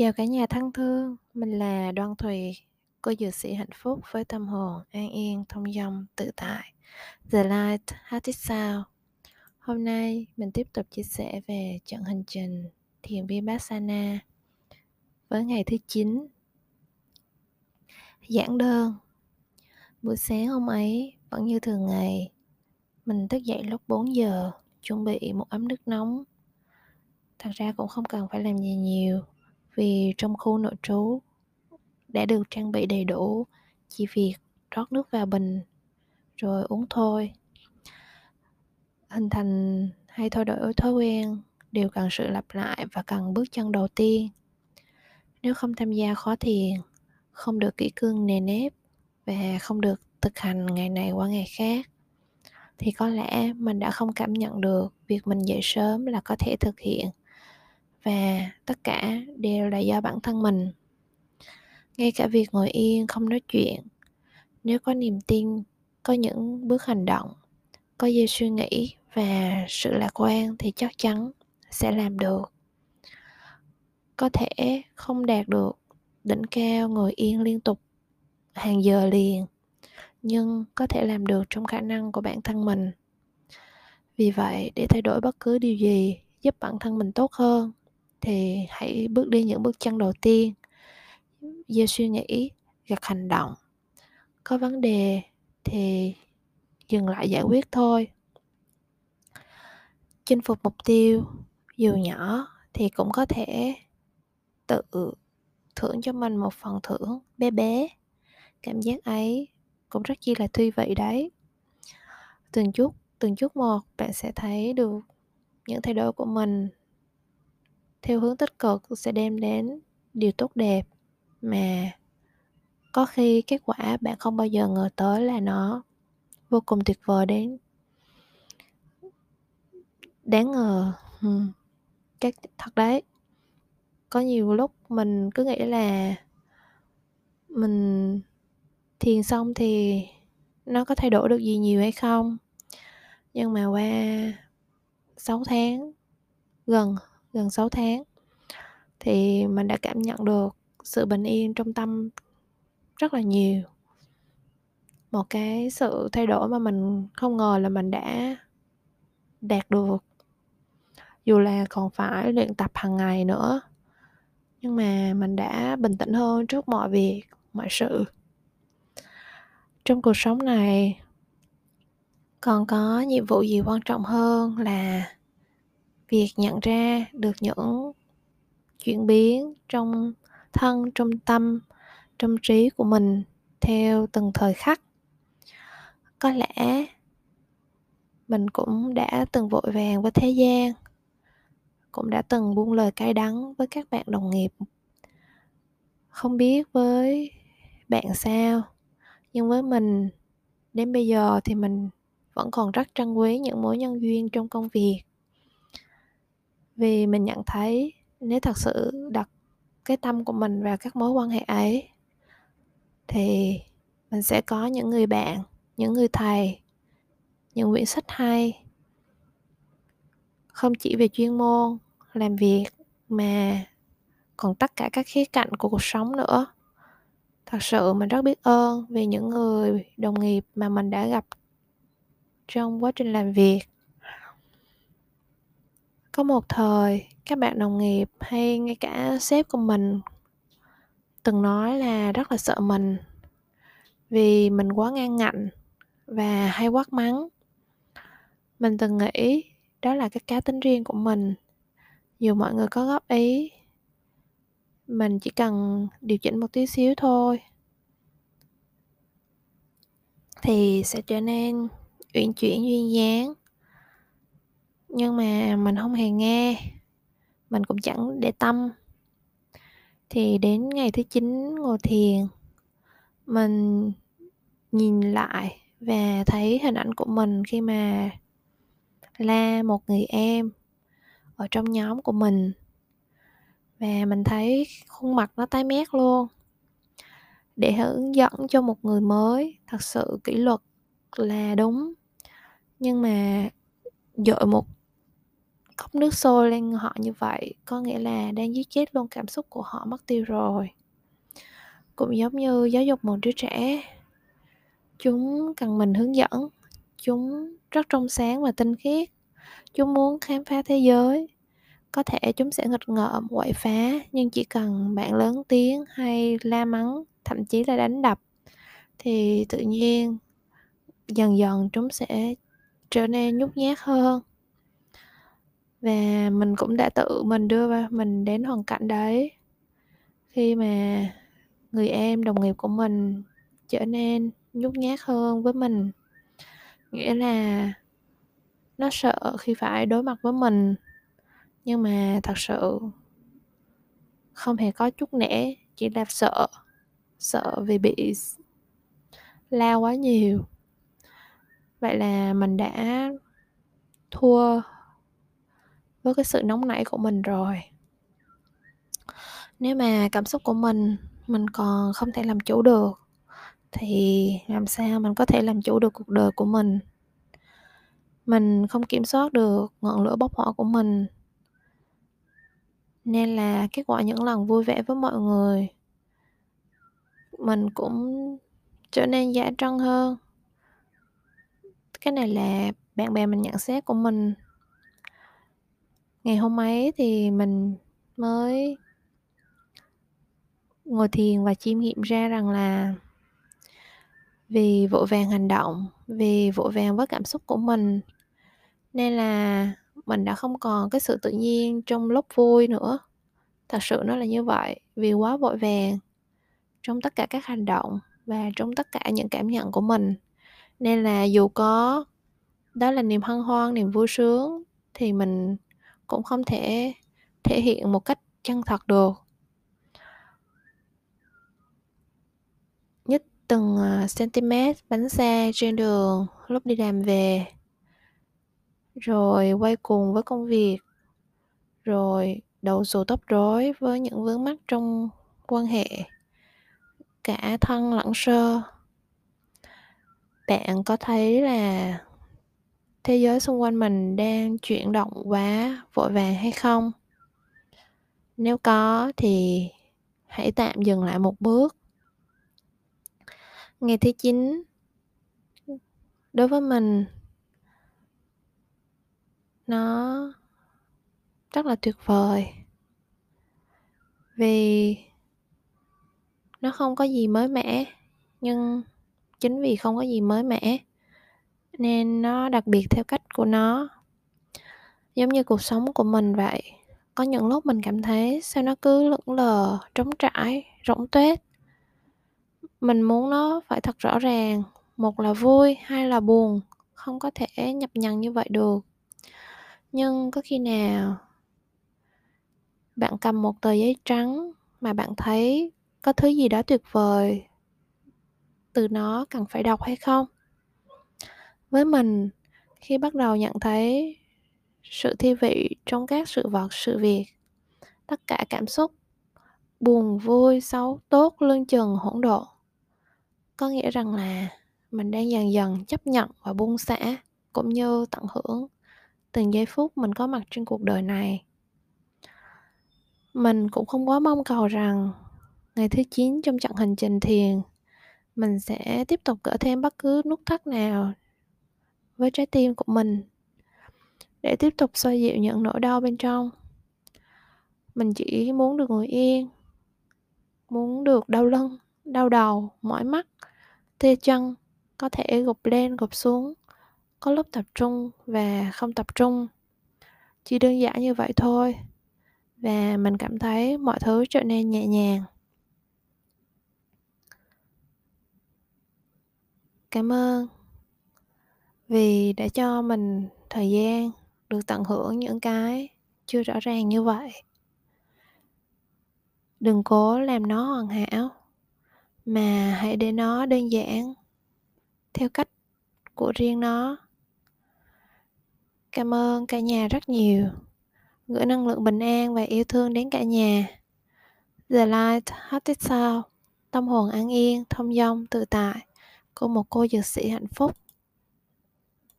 Chào cả nhà thân thương, mình là Đoan Thùy, cô dược sĩ hạnh phúc với tâm hồn an yên, thông dong, tự tại. The Light Heart Sound. Hôm nay mình tiếp tục chia sẻ về trận hành trình thiền Vipassana với ngày thứ 9. Giảng đơn Buổi sáng hôm ấy, vẫn như thường ngày, mình thức dậy lúc 4 giờ, chuẩn bị một ấm nước nóng. Thật ra cũng không cần phải làm gì nhiều, vì trong khu nội trú đã được trang bị đầy đủ chỉ việc rót nước vào bình rồi uống thôi. Hình thành hay thay đổi thói quen đều cần sự lặp lại và cần bước chân đầu tiên. Nếu không tham gia khó thiền, không được kỹ cương nề nếp và không được thực hành ngày này qua ngày khác, thì có lẽ mình đã không cảm nhận được việc mình dậy sớm là có thể thực hiện và tất cả đều là do bản thân mình. Ngay cả việc ngồi yên, không nói chuyện, nếu có niềm tin, có những bước hành động, có dây suy nghĩ và sự lạc quan thì chắc chắn sẽ làm được. Có thể không đạt được đỉnh cao ngồi yên liên tục hàng giờ liền, nhưng có thể làm được trong khả năng của bản thân mình. Vì vậy, để thay đổi bất cứ điều gì giúp bản thân mình tốt hơn thì hãy bước đi những bước chân đầu tiên. Gieo suy nghĩ gặt hành động. Có vấn đề thì dừng lại giải quyết thôi. Chinh phục mục tiêu, dù nhỏ, thì cũng có thể tự thưởng cho mình một phần thưởng bé bé. Cảm giác ấy cũng rất chi là thi vị đấy. Từng chút từng chút một, bạn sẽ thấy được những thay đổi của mình theo hướng tích cực sẽ đem đến điều tốt đẹp. Mà có khi kết quả bạn không bao giờ ngờ tới là nó vô cùng tuyệt vời đến, đáng ngờ. Ừ. các thật đấy. Có nhiều lúc mình cứ nghĩ là mình thiền xong thì nó có thay đổi được gì nhiều hay không? Nhưng mà qua 6 tháng gần gần 6 tháng. Thì mình đã cảm nhận được sự bình yên trong tâm rất là nhiều. Một cái sự thay đổi mà mình không ngờ là mình đã đạt được. Dù là còn phải luyện tập hàng ngày nữa, nhưng mà mình đã bình tĩnh hơn trước mọi việc, mọi sự. Trong cuộc sống này, còn có nhiệm vụ gì quan trọng hơn là việc nhận ra được những chuyển biến trong thân, trong tâm, trong trí của mình theo từng thời khắc. Có lẽ mình cũng đã từng vội vàng với thế gian, cũng đã từng buông lời cay đắng với các bạn đồng nghiệp. Không biết với bạn sao, nhưng với mình, đến bây giờ thì mình vẫn còn rất trân quý những mối nhân duyên trong công việc vì mình nhận thấy nếu thật sự đặt cái tâm của mình vào các mối quan hệ ấy, thì mình sẽ có những người bạn, những người thầy, những quyển sách hay. Không chỉ về chuyên môn, làm việc mà còn tất cả các khía cạnh của cuộc sống nữa. Thật sự mình rất biết ơn vì những người đồng nghiệp mà mình đã gặp trong quá trình làm việc có một thời các bạn đồng nghiệp hay ngay cả sếp của mình từng nói là rất là sợ mình vì mình quá ngang ngạnh và hay quát mắng. Mình từng nghĩ đó là cái cá tính riêng của mình. Dù mọi người có góp ý, mình chỉ cần điều chỉnh một tí xíu thôi. Thì sẽ trở nên uyển chuyển, duyên dáng nhưng mà mình không hề nghe. Mình cũng chẳng để tâm. Thì đến ngày thứ chín ngồi thiền, mình nhìn lại và thấy hình ảnh của mình khi mà la một người em ở trong nhóm của mình. Và mình thấy khuôn mặt nó tái mét luôn. Để hướng dẫn cho một người mới, thật sự kỷ luật là đúng. Nhưng mà dội một cốc nước sôi lên họ như vậy, có nghĩa là đang giết chết luôn cảm xúc của họ mất tiêu rồi. Cũng giống như giáo dục một đứa trẻ, chúng cần mình hướng dẫn, chúng rất trong sáng và tinh khiết. Chúng muốn khám phá thế giới, có thể chúng sẽ nghịch ngợm, quậy phá, nhưng chỉ cần bạn lớn tiếng hay la mắng, thậm chí là đánh đập, thì tự nhiên dần dần chúng sẽ trở nên nhút nhát hơn và mình cũng đã tự mình đưa mình đến hoàn cảnh đấy. Khi mà người em, đồng nghiệp của mình trở nên nhút nhát hơn với mình, nghĩa là nó sợ khi phải đối mặt với mình. Nhưng mà thật sự không hề có chút nể, chỉ là sợ sợ vì bị lao quá nhiều. Vậy là mình đã thua với cái sự nóng nảy của mình rồi. Nếu mà cảm xúc của mình mình còn không thể làm chủ được, thì làm sao mình có thể làm chủ được cuộc đời của mình? Mình không kiểm soát được ngọn lửa bốc hỏa của mình. Nên là kết quả những lần vui vẻ với mọi người, mình cũng trở nên giả trân hơn. Cái này là bạn bè mình nhận xét của mình ngày hôm ấy thì mình mới ngồi thiền và chiêm nghiệm ra rằng là vì vội vàng hành động, vì vội vàng với cảm xúc của mình, nên là mình đã không còn cái sự tự nhiên trong lúc vui nữa. Thật sự nó là như vậy, vì quá vội vàng trong tất cả các hành động và trong tất cả những cảm nhận của mình. Nên là dù có, đó là niềm hân hoan, niềm vui sướng, thì mình cũng không thể thể hiện một cách chân thật được. Nhất từng à, cm bánh xe trên đường lúc đi làm về. Rồi quay cuồng với công việc. Rồi đầu xù tóc rối với những vướng mắc trong quan hệ. Cả thân lẫn sơ bạn có thấy là thế giới xung quanh mình đang chuyển động quá vội vàng hay không? Nếu có thì hãy tạm dừng lại một bước. Ngày thứ chín, đối với mình, nó rất là tuyệt vời vì nó không có gì mới mẻ, nhưng chính vì không có gì mới mẻ nên nó đặc biệt theo cách của nó. Giống như cuộc sống của mình vậy, có những lúc mình cảm thấy sao nó cứ lững lờ, trống trải, rỗng tuếch. Mình muốn nó phải thật rõ ràng, một là vui, hai là buồn, không có thể nhập nhằng như vậy được. Nhưng có khi nào bạn cầm một tờ giấy trắng mà bạn thấy có thứ gì đó tuyệt vời, từ nó cần phải đọc hay không? Với mình, khi bắt đầu nhận thấy sự thi vị trong các sự vật, sự việc, tất cả cảm xúc, buồn, vui, xấu, tốt, lương chừng, hỗn độ có nghĩa rằng là mình đang dần dần chấp nhận và buông xả cũng như tận hưởng từng giây phút mình có mặt trên cuộc đời này. Mình cũng không quá mong cầu rằng ngày thứ 9 trong chặng hành trình thiền, mình sẽ tiếp tục gỡ thêm bất cứ nút thắt nào với trái tim của mình để tiếp tục xoa dịu những nỗi đau bên trong. Mình chỉ muốn được ngồi yên, muốn được đau lưng, đau đầu, mỏi mắt, tê chân, có thể gục lên, gục xuống, có lúc tập trung và không tập trung. Chỉ đơn giản như vậy thôi và mình cảm thấy mọi thứ trở nên nhẹ nhàng. Cảm ơn vì đã cho mình thời gian được tận hưởng những cái chưa rõ ràng như vậy. Đừng cố làm nó hoàn hảo, mà hãy để nó đơn giản theo cách của riêng nó. Cảm ơn cả nhà rất nhiều. Gửi năng lượng bình an và yêu thương đến cả nhà. The light heart it sound tâm hồn an yên, thông dong, tự tại của một cô dược sĩ hạnh phúc.